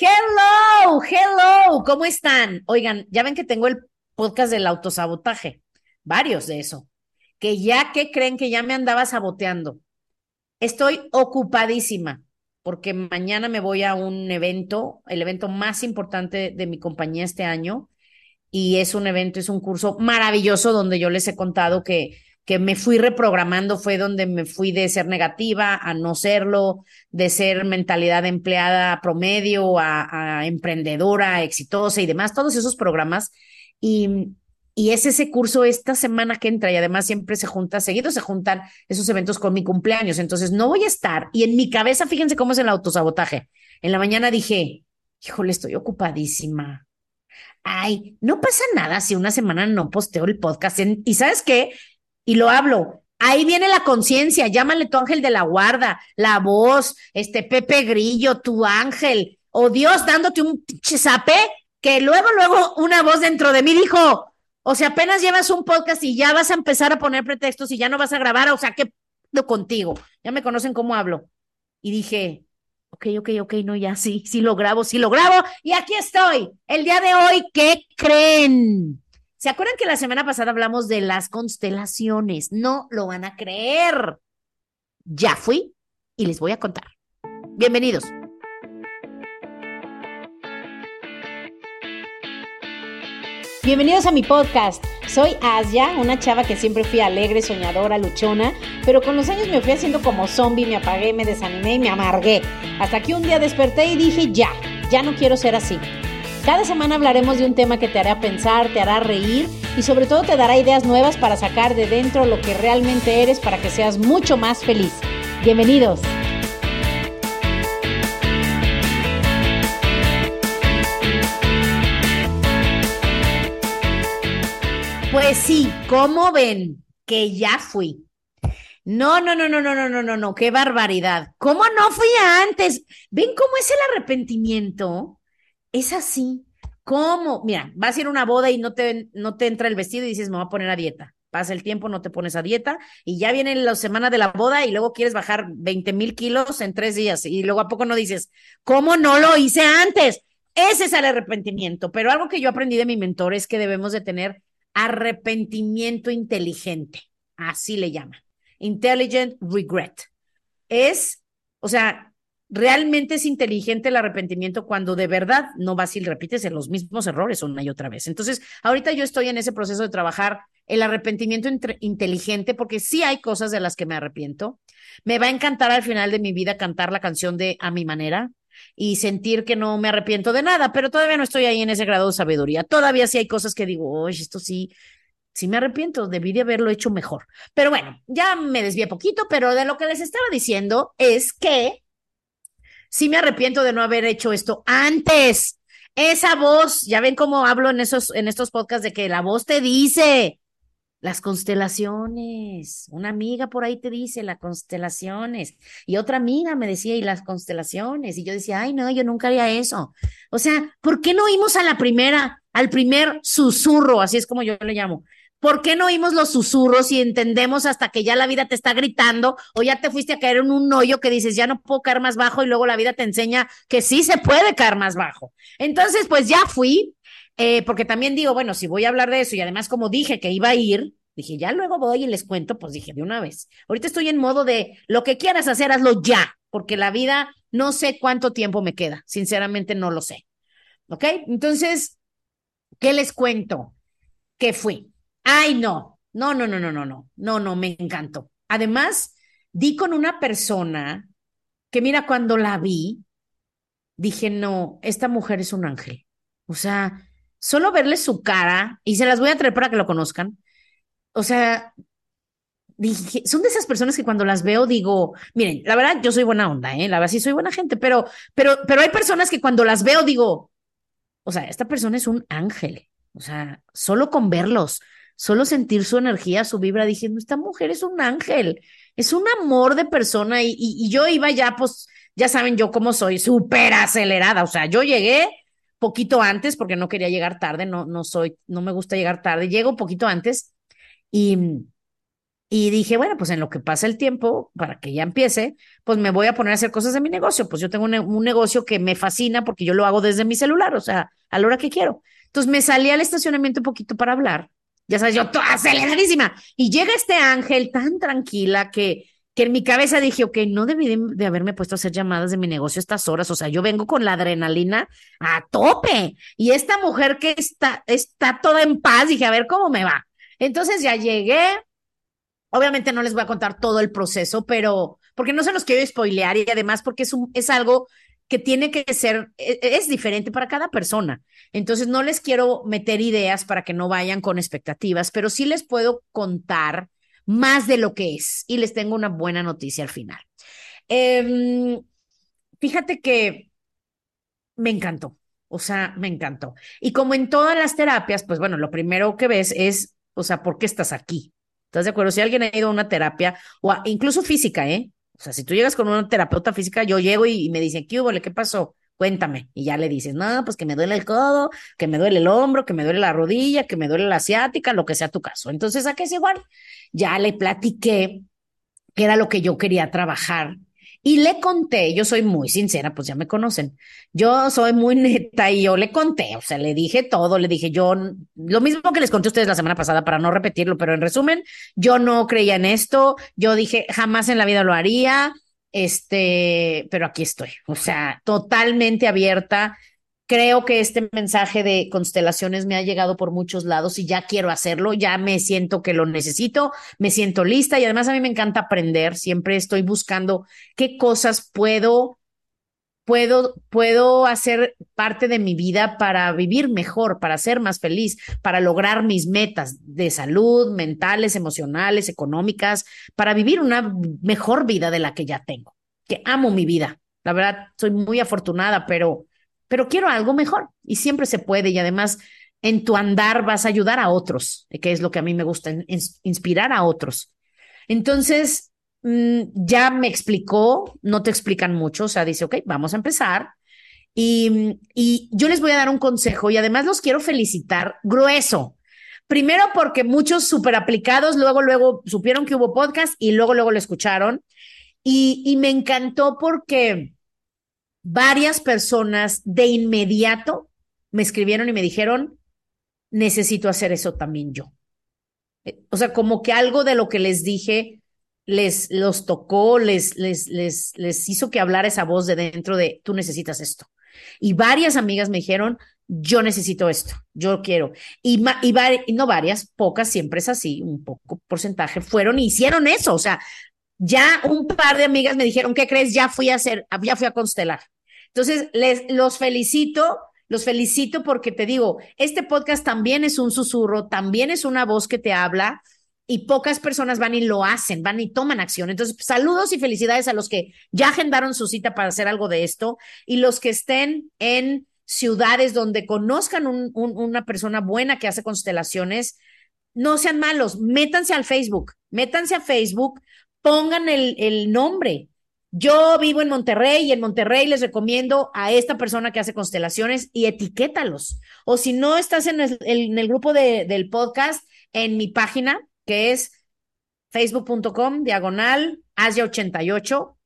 Hello, hello, ¿cómo están? Oigan, ya ven que tengo el podcast del autosabotaje, varios de eso, que ya que creen que ya me andaba saboteando. Estoy ocupadísima porque mañana me voy a un evento, el evento más importante de mi compañía este año, y es un evento, es un curso maravilloso donde yo les he contado que que me fui reprogramando fue donde me fui de ser negativa a no serlo, de ser mentalidad empleada promedio a, emprendedora exitosa y demás, todos esos programas. Y, y es ese curso esta semana que entra y además siempre se junta, seguido se juntan esos eventos con mi cumpleaños. Entonces no voy a estar. Y en mi cabeza, fíjense cómo es el autosabotaje. En la mañana dije, híjole, estoy ocupadísima. Ay, no pasa nada si una semana no posteo el podcast. y sabes qué? Y lo hablo. Ahí viene la conciencia, llámale tu ángel de la guarda, la voz, este Pepe Grillo, tu ángel, o Dios dándote un zape, que luego, luego una voz dentro de mí dijo, o sea, apenas llevas un podcast y ya vas a empezar a poner pretextos y ya no vas a grabar, o sea, ¿qué contigo? Ya me conocen cómo hablo. Y dije, ok, ok, ok, no, ya sí, sí lo grabo, sí lo grabo, y aquí estoy. El día de hoy, ¿qué creen? ¿Se acuerdan que la semana pasada hablamos de las constelaciones? No lo van a creer. Ya fui y les voy a contar. Bienvenidos. Bienvenidos a mi podcast. Soy Asia, una chava que siempre fui alegre, soñadora, luchona, pero con los años me fui haciendo como zombie, me apagué, me desanimé y me amargué. Hasta que un día desperté y dije, ya, ya no quiero ser así. Cada semana hablaremos de un tema que te hará pensar, te hará reír y sobre todo te dará ideas nuevas para sacar de dentro lo que realmente eres para que seas mucho más feliz. Bienvenidos. Pues sí, ¿cómo ven? Que ya fui. No, no, no, no, no, no, no, no, no, qué barbaridad. ¿Cómo no fui antes? ¿Ven cómo es el arrepentimiento? Es así. ¿Cómo? Mira, vas a ir a una boda y no te, no te entra el vestido y dices, me voy a poner a dieta. Pasa el tiempo, no te pones a dieta y ya viene la semana de la boda y luego quieres bajar 20 mil kilos en tres días y luego a poco no dices, ¿cómo no lo hice antes? Ese es el arrepentimiento. Pero algo que yo aprendí de mi mentor es que debemos de tener arrepentimiento inteligente. Así le llama. Intelligent regret. Es, o sea, realmente es inteligente el arrepentimiento cuando de verdad no vas y repites los mismos errores una y otra vez. Entonces, ahorita yo estoy en ese proceso de trabajar el arrepentimiento inteligente porque sí hay cosas de las que me arrepiento. Me va a encantar al final de mi vida cantar la canción de A mi manera y sentir que no me arrepiento de nada, pero todavía no estoy ahí en ese grado de sabiduría. Todavía sí hay cosas que digo, oye, esto sí, sí me arrepiento, debí de haberlo hecho mejor. Pero bueno, ya me desvié poquito, pero de lo que les estaba diciendo es que sí me arrepiento de no haber hecho esto antes. Esa voz, ya ven cómo hablo en esos, en estos podcasts de que la voz te dice las constelaciones. Una amiga por ahí te dice las constelaciones. Y otra amiga me decía, y las constelaciones. Y yo decía, ay, no, yo nunca haría eso. O sea, ¿por qué no oímos a la primera, al primer susurro? Así es como yo le llamo. ¿Por qué no oímos los susurros y entendemos hasta que ya la vida te está gritando o ya te fuiste a caer en un hoyo que dices, ya no puedo caer más bajo y luego la vida te enseña que sí se puede caer más bajo? Entonces, pues ya fui, eh, porque también digo, bueno, si voy a hablar de eso y además como dije que iba a ir, dije, ya luego voy y les cuento, pues dije de una vez. Ahorita estoy en modo de lo que quieras hacer, hazlo ya, porque la vida no sé cuánto tiempo me queda, sinceramente no lo sé. ¿Ok? Entonces, ¿qué les cuento? ¿Qué fui? Ay, no, no, no, no, no, no, no, no, no, me encantó. Además, di con una persona que mira, cuando la vi, dije, no, esta mujer es un ángel. O sea, solo verle su cara, y se las voy a traer para que lo conozcan. O sea, dije, son de esas personas que cuando las veo digo, miren, la verdad, yo soy buena onda, ¿eh? La verdad, sí soy buena gente, pero, pero, pero hay personas que cuando las veo digo, o sea, esta persona es un ángel. O sea, solo con verlos, solo sentir su energía, su vibra, dije, esta mujer es un ángel, es un amor de persona y, yo iba ya, pues, ya saben yo cómo soy, súper acelerada, o sea, yo llegué poquito antes porque no quería llegar tarde, no, no soy, no me gusta llegar tarde, llego poquito antes y, Y dije, bueno, pues en lo que pasa el tiempo, para que ya empiece, pues me voy a poner a hacer cosas de mi negocio. Pues yo tengo un, un negocio que me fascina porque yo lo hago desde mi celular, o sea, a la hora que quiero. Entonces me salí al estacionamiento un poquito para hablar. Ya sabes, yo toda aceleradísima. Y llega este ángel tan tranquila que, que en mi cabeza dije, ok, no debí de, haberme puesto a hacer llamadas de mi negocio estas horas. O sea, yo vengo con la adrenalina a tope. Y esta mujer que está, está toda en paz, dije, a ver cómo me va. Entonces ya llegué, Obviamente no les voy a contar todo el proceso, pero porque no se los quiero spoilear y además porque es, es algo que tiene que ser, e, e, es, diferente para cada persona. Entonces no les quiero meter ideas para que no vayan con expectativas, pero sí les puedo contar más de lo que es y les tengo una buena noticia al final. Em, fíjate que me encantó, o sea, me encantó. Y como en todas las terapias, pues bueno, lo primero que ves es, o sea, ¿por qué estás aquí? ¿Estás de acuerdo? Si alguien ha ido a una terapia, o incluso física, ¿eh? O sea, si tú llegas con una terapeuta física, yo llego y, me dicen, ¿qué hubo? ¿Qué pasó? Cuéntame. Y ya le dices, no, pues que me duele el codo, que me duele el hombro, que me duele la rodilla, que me duele la asiática, lo que sea tu caso. Entonces, ¿a qué es igual? Ya le platiqué que era lo que yo quería trabajar y le conté, yo soy muy sincera, pues ya me conocen. Yo soy muy neta y yo le conté, o sea, le dije todo, le dije yo, lo mismo que les conté a ustedes la semana pasada para no repetirlo, pero en resumen, yo no creía en esto, yo dije jamás en la vida lo haría, este, pero aquí estoy, o sea, totalmente abierta Creo que este mensaje de constelaciones me ha llegado por muchos lados y ya quiero hacerlo, ya me siento que lo necesito, me siento lista y además a mí me encanta aprender, siempre estoy buscando qué cosas puedo puedo puedo hacer parte de mi vida para vivir mejor, para ser más feliz, para lograr mis metas de salud, mentales, emocionales, económicas, para vivir una mejor vida de la que ya tengo. Que amo mi vida. La verdad, soy muy afortunada, pero pero quiero algo mejor y siempre se puede y además en tu andar vas a ayudar a otros, que es lo que a mí me gusta, inspirar a otros. Entonces, mm, ya me explicó, no te explican mucho, o sea, dice, ok, vamos a empezar. Y, y yo les voy a dar un consejo y además los quiero felicitar grueso. Primero porque muchos súper aplicados, luego, luego supieron que hubo podcast y luego, luego lo escucharon. Y, y me encantó porque varias personas de inmediato me escribieron y me dijeron, necesito hacer eso también yo. Eh, o sea, como que algo de lo que les dije les los tocó, les, les, les, les hizo que hablara esa voz de dentro de tú necesitas esto. Y varias amigas me dijeron, yo necesito esto, yo quiero. Y, y, y, no varias, pocas, siempre es así, un poco porcentaje, fueron y hicieron eso. O sea, ya un par de amigas me dijeron, ¿qué crees? Ya fui a hacer, ya fui a constelar. Entonces, les, los felicito, los felicito porque te digo, este podcast también es un susurro, también es una voz que te habla y pocas personas van y lo hacen, van y toman acción. Entonces, saludos y felicidades a los que ya agendaron su cita para hacer algo de esto y los que estén en ciudades donde conozcan un, una persona buena que hace constelaciones, no sean malos, métanse al Facebook, métanse a Facebook, pongan el, el nombre, yo vivo en Monterrey y en Monterrey les recomiendo a esta persona que hace constelaciones y etiquétalos. O si no estás en el, grupo de, del podcast, en mi página, que es facebook.com, diagonal, Asia88,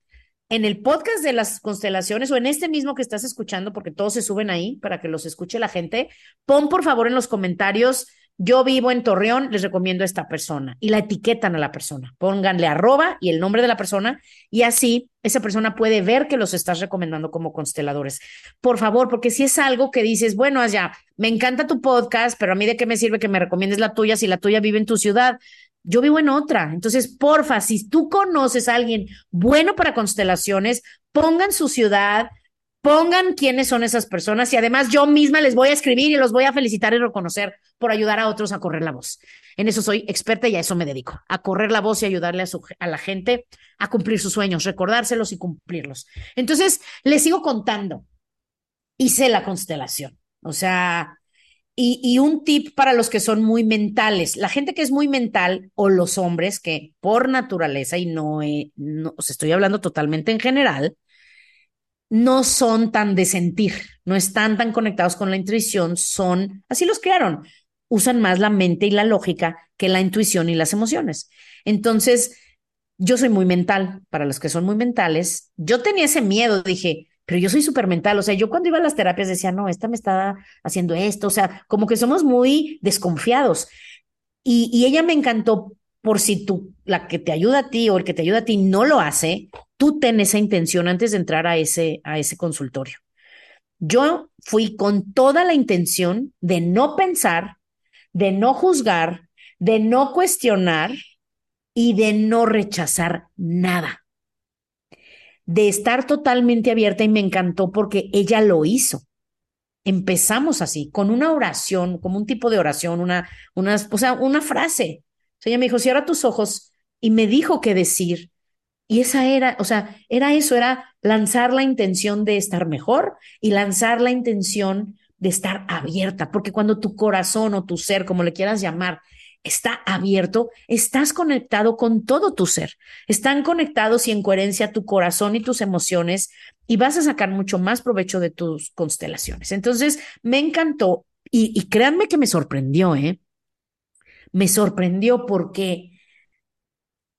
en el podcast de las constelaciones o en este mismo que estás escuchando, porque todos se suben ahí para que los escuche la gente, pon por favor en los comentarios yo vivo en Torreón, les recomiendo a esta persona y la etiquetan a la persona. Pónganle arroba y el nombre de la persona y así esa persona puede ver que los estás recomendando como consteladores. Por favor, porque si es algo que dices, bueno, allá, me encanta tu podcast, pero a mí de qué me sirve que me recomiendes la tuya si la tuya vive en tu ciudad. Yo vivo en otra. Entonces, porfa, si tú conoces a alguien bueno para constelaciones, pongan su ciudad, pongan quiénes son esas personas y además yo misma les voy a escribir y los voy a felicitar y reconocer por ayudar a otros a correr la voz. En eso soy experta y a eso me dedico, a correr la voz y ayudarle a, a la gente a cumplir sus sueños, recordárselos y cumplirlos. Entonces, les sigo contando. Hice la constelación, o sea, y, y, un tip para los que son muy mentales. La gente que es muy mental o los hombres que por naturaleza, y no, no os estoy hablando totalmente en general, no son tan de sentir, no están tan conectados con la intuición, son, así los crearon, usan más la mente y la lógica que la intuición y las emociones. Entonces, yo soy muy mental, para los que son muy mentales, yo tenía ese miedo, dije, pero yo soy súper mental, o sea, yo cuando iba a las terapias decía, no, esta me está haciendo esto, o sea, como que somos muy desconfiados. Y, y ella me encantó por si tú, la que te ayuda a ti o el que te ayuda a ti no lo hace, tú ten esa intención antes de entrar a ese, a ese consultorio. Yo fui con toda la intención de no pensar, de no juzgar, de no cuestionar y de no rechazar nada. De estar totalmente abierta y me encantó porque ella lo hizo. Empezamos así, con una oración, como un tipo de oración, una, una, una frase. O sea, ella me dijo, cierra tus ojos y me dijo qué decir. Y esa era, o sea, era eso, era lanzar la intención de estar mejor y lanzar la intención de estar abierta, porque cuando tu corazón o tu ser, como le quieras llamar, está abierto, estás conectado con todo tu ser. Están conectados y en coherencia tu corazón y tus emociones y vas a sacar mucho más provecho de tus constelaciones. Entonces, me encantó y, créanme que me sorprendió, ¿eh? Me sorprendió porque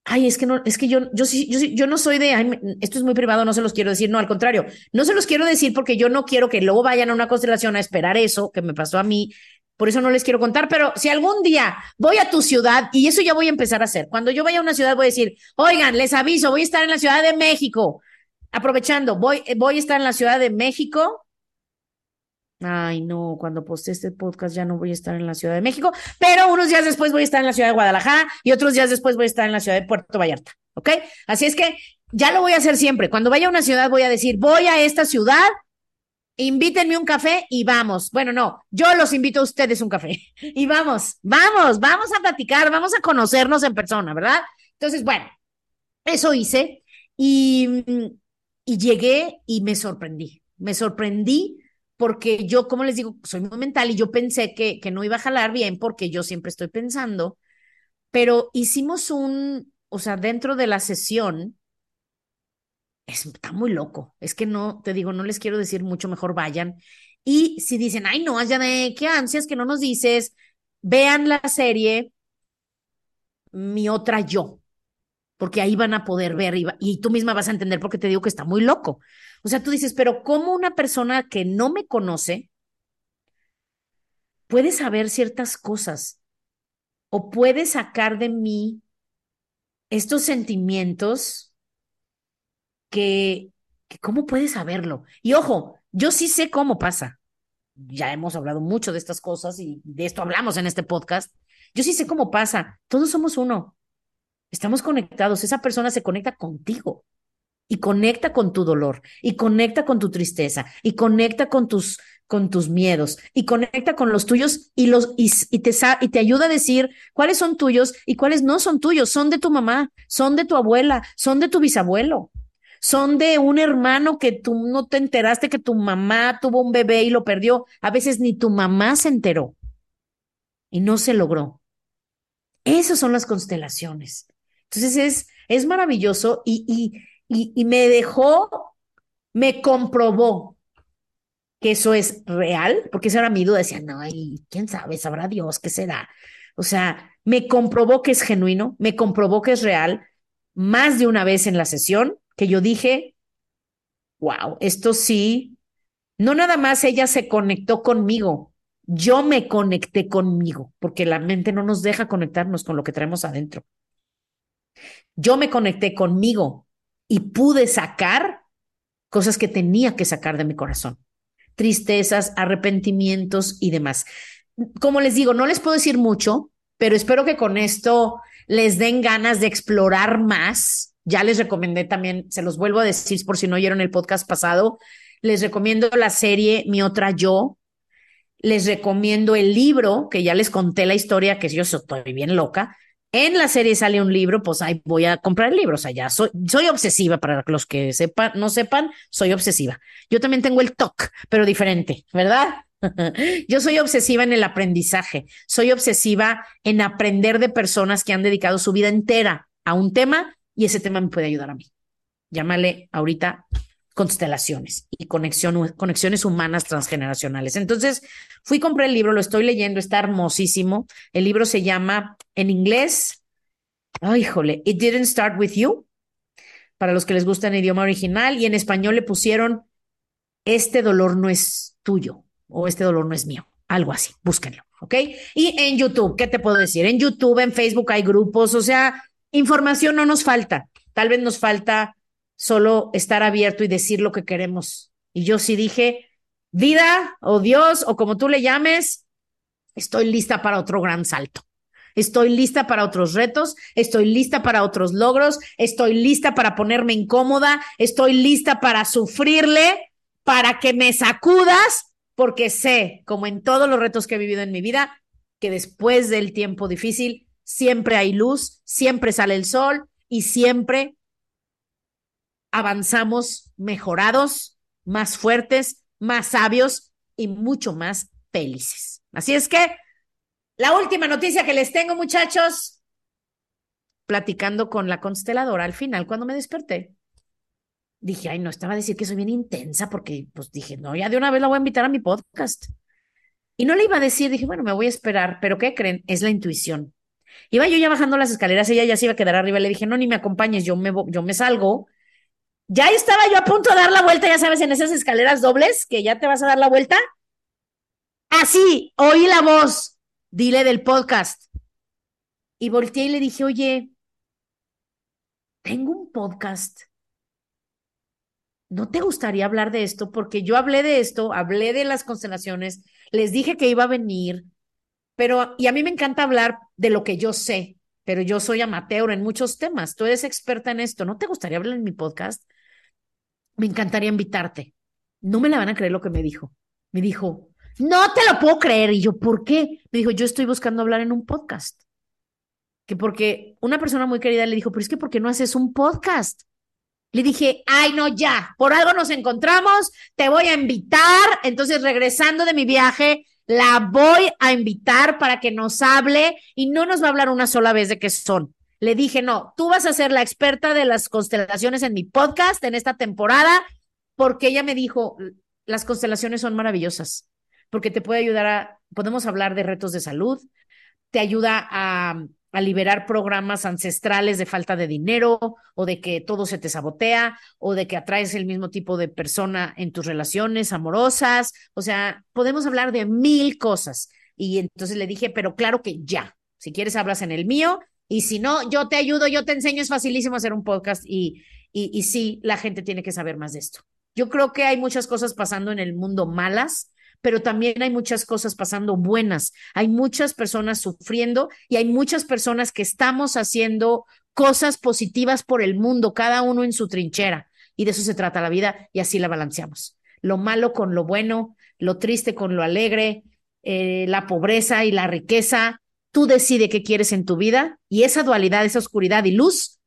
Ay, es que no, es que yo, yo sí, yo yo no soy de, ay, esto es muy privado, no se los quiero decir, no, al contrario, no se los quiero decir porque yo no quiero que luego vayan a una constelación a esperar eso que me pasó a mí, por eso no les quiero contar, pero si algún día voy a tu ciudad, y eso ya voy a empezar a hacer, cuando yo vaya a una ciudad voy a decir, oigan, les aviso, voy a estar en la Ciudad de México, aprovechando, voy, voy a estar en la Ciudad de México Ay, no, cuando poste este podcast ya no voy a estar en la Ciudad de México, pero unos días después voy a estar en la Ciudad de Guadalajara y otros días después voy a estar en la Ciudad de Puerto Vallarta, ¿ok? Así es que ya lo voy a hacer siempre. Cuando vaya a una ciudad voy a decir, voy a esta ciudad, invítenme un café y vamos. Bueno, no, yo los invito a ustedes un café y vamos, vamos, vamos a platicar, vamos a conocernos en persona, ¿verdad? Entonces, bueno, eso hice y, y llegué y me sorprendí, me sorprendí porque yo, como les digo, soy muy mental y yo pensé que, que no iba a jalar bien porque yo siempre estoy pensando, pero hicimos un, o sea, dentro de la sesión, está muy loco. Es que no, te digo, no les quiero decir mucho, mejor vayan. Y si dicen, ay, no, ya de qué ansias que no nos dices, vean la serie Mi otra yo, porque ahí van a poder ver y, y tú misma vas a entender porque te digo que está muy loco. O sea, tú dices, pero ¿cómo una persona que no me conoce puede saber ciertas cosas o puede sacar de mí estos sentimientos que, que ¿cómo puede saberlo? Y ojo, yo sí sé cómo pasa. Ya hemos hablado mucho de estas cosas y de esto hablamos en este podcast. Yo sí sé cómo pasa. Todos somos uno. Estamos conectados. Esa persona se conecta contigo y conecta con tu dolor y conecta con tu tristeza y conecta con tus con tus miedos y conecta con los tuyos y los y, te y te ayuda a decir cuáles son tuyos y cuáles no son tuyos, son de tu mamá, son de tu abuela, son de tu bisabuelo. Son de un hermano que tú no te enteraste que tu mamá tuvo un bebé y lo perdió. A veces ni tu mamá se enteró y no se logró. Esas son las constelaciones. Entonces es, es maravilloso y, y, y, me dejó, me comprobó que eso es real, porque esa era mi duda, decía, no, y quién sabe, sabrá Dios qué será. O sea, me comprobó que es genuino, me comprobó que es real más de una vez en la sesión, que yo dije, wow, esto sí, no nada más ella se conectó conmigo, yo me conecté conmigo, porque la mente no nos deja conectarnos con lo que traemos adentro. Yo me conecté conmigo, y pude sacar cosas que tenía que sacar de mi corazón, tristezas, arrepentimientos y demás. Como les digo, no les puedo decir mucho, pero espero que con esto les den ganas de explorar más. Ya les recomendé también, se los vuelvo a decir por si no oyeron el podcast pasado, les recomiendo la serie Mi otra yo. Les recomiendo el libro, que ya les conté la historia, que yo estoy bien loca, en la serie sale un libro, pues ahí voy a comprar el libro. O sea, ya soy, soy obsesiva para los que sepan, no sepan, soy obsesiva. Yo también tengo el TOC, pero diferente, ¿verdad? Yo soy obsesiva en el aprendizaje, soy obsesiva en aprender de personas que han dedicado su vida entera a un tema y ese tema me puede ayudar a mí. Llámale ahorita constelaciones y conexión, conexiones humanas transgeneracionales. Entonces, fui, compré el libro, lo estoy leyendo, está hermosísimo. El libro se llama en inglés, ay, híjole, It Didn't Start With You, para los que les gusta en idioma original, y en español le pusieron, Este dolor no es tuyo o Este dolor no es mío, algo así, búsquenlo, ¿ok? Y en YouTube, ¿qué te puedo decir? En YouTube, en Facebook hay grupos, o sea, información no nos falta, tal vez nos falta solo estar abierto y decir lo que queremos. Y yo sí dije, vida o Dios o como tú le llames, estoy lista para otro gran salto. Estoy lista para otros retos, estoy lista para otros logros, estoy lista para ponerme incómoda, estoy lista para sufrirle, para que me sacudas, porque sé, como en todos los retos que he vivido en mi vida, que después del tiempo difícil siempre hay luz, siempre sale el sol y siempre avanzamos mejorados, más fuertes, más sabios y mucho más felices. Así es que la última noticia que les tengo, muchachos, platicando con la consteladora al final, cuando me desperté, dije, ay, no, estaba a decir que soy bien intensa porque, pues dije, no, ya de una vez la voy a invitar a mi podcast. Y no le iba a decir, dije, bueno, me voy a esperar, pero ¿qué creen? Es la intuición. Iba yo ya bajando las escaleras, ella ya se iba a quedar arriba, le dije, no, ni me acompañes, yo me, yo me salgo ya estaba yo a punto de dar la vuelta, ya sabes, en esas escaleras dobles, que ya te vas a dar la vuelta. Así, oí la voz, dile del podcast. Y volteé y le dije, oye, tengo un podcast. ¿No te gustaría hablar de esto? Porque yo hablé de esto, hablé de las constelaciones, les dije que iba a venir, pero, y a mí me encanta hablar de lo que yo sé, pero yo soy amateur en muchos temas. Tú eres experta en esto. ¿No te gustaría hablar en mi podcast? me encantaría invitarte. No me la van a creer lo que me dijo. Me dijo, no te lo puedo creer. Y yo, ¿por qué? Me dijo, yo estoy buscando hablar en un podcast. Que porque una persona muy querida le dijo, pero es que ¿por qué no haces un podcast? Le dije, ay, no, ya, por algo nos encontramos, te voy a invitar. Entonces, regresando de mi viaje, la voy a invitar para que nos hable y no nos va a hablar una sola vez de qué son. Le dije, no, tú vas a ser la experta de las constelaciones en mi podcast en esta temporada, porque ella me dijo, las constelaciones son maravillosas, porque te puede ayudar a, podemos hablar de retos de salud, te ayuda a, a liberar programas ancestrales de falta de dinero o de que todo se te sabotea o de que atraes el mismo tipo de persona en tus relaciones amorosas. O sea, podemos hablar de mil cosas. Y entonces le dije, pero claro que ya, si quieres hablas en el mío y si no, yo te ayudo, yo te enseño, es facilísimo hacer un podcast y, y, y sí, la gente tiene que saber más de esto. Yo creo que hay muchas cosas pasando en el mundo malas, pero también hay muchas cosas pasando buenas. Hay muchas personas sufriendo y hay muchas personas que estamos haciendo cosas positivas por el mundo, cada uno en su trinchera. Y de eso se trata la vida y así la balanceamos. Lo malo con lo bueno, lo triste con lo alegre, eh, la pobreza y la riqueza, Tú decides qué quieres en tu vida y esa dualidad, esa oscuridad y luz,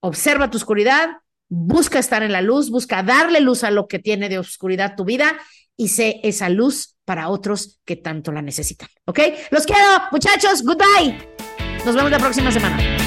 observa tu oscuridad, busca estar en la luz, busca darle luz a lo que tiene de oscuridad tu vida y sé esa luz para otros que tanto la necesitan. ¿Ok? Los quiero, muchachos. Goodbye. Nos vemos la próxima semana.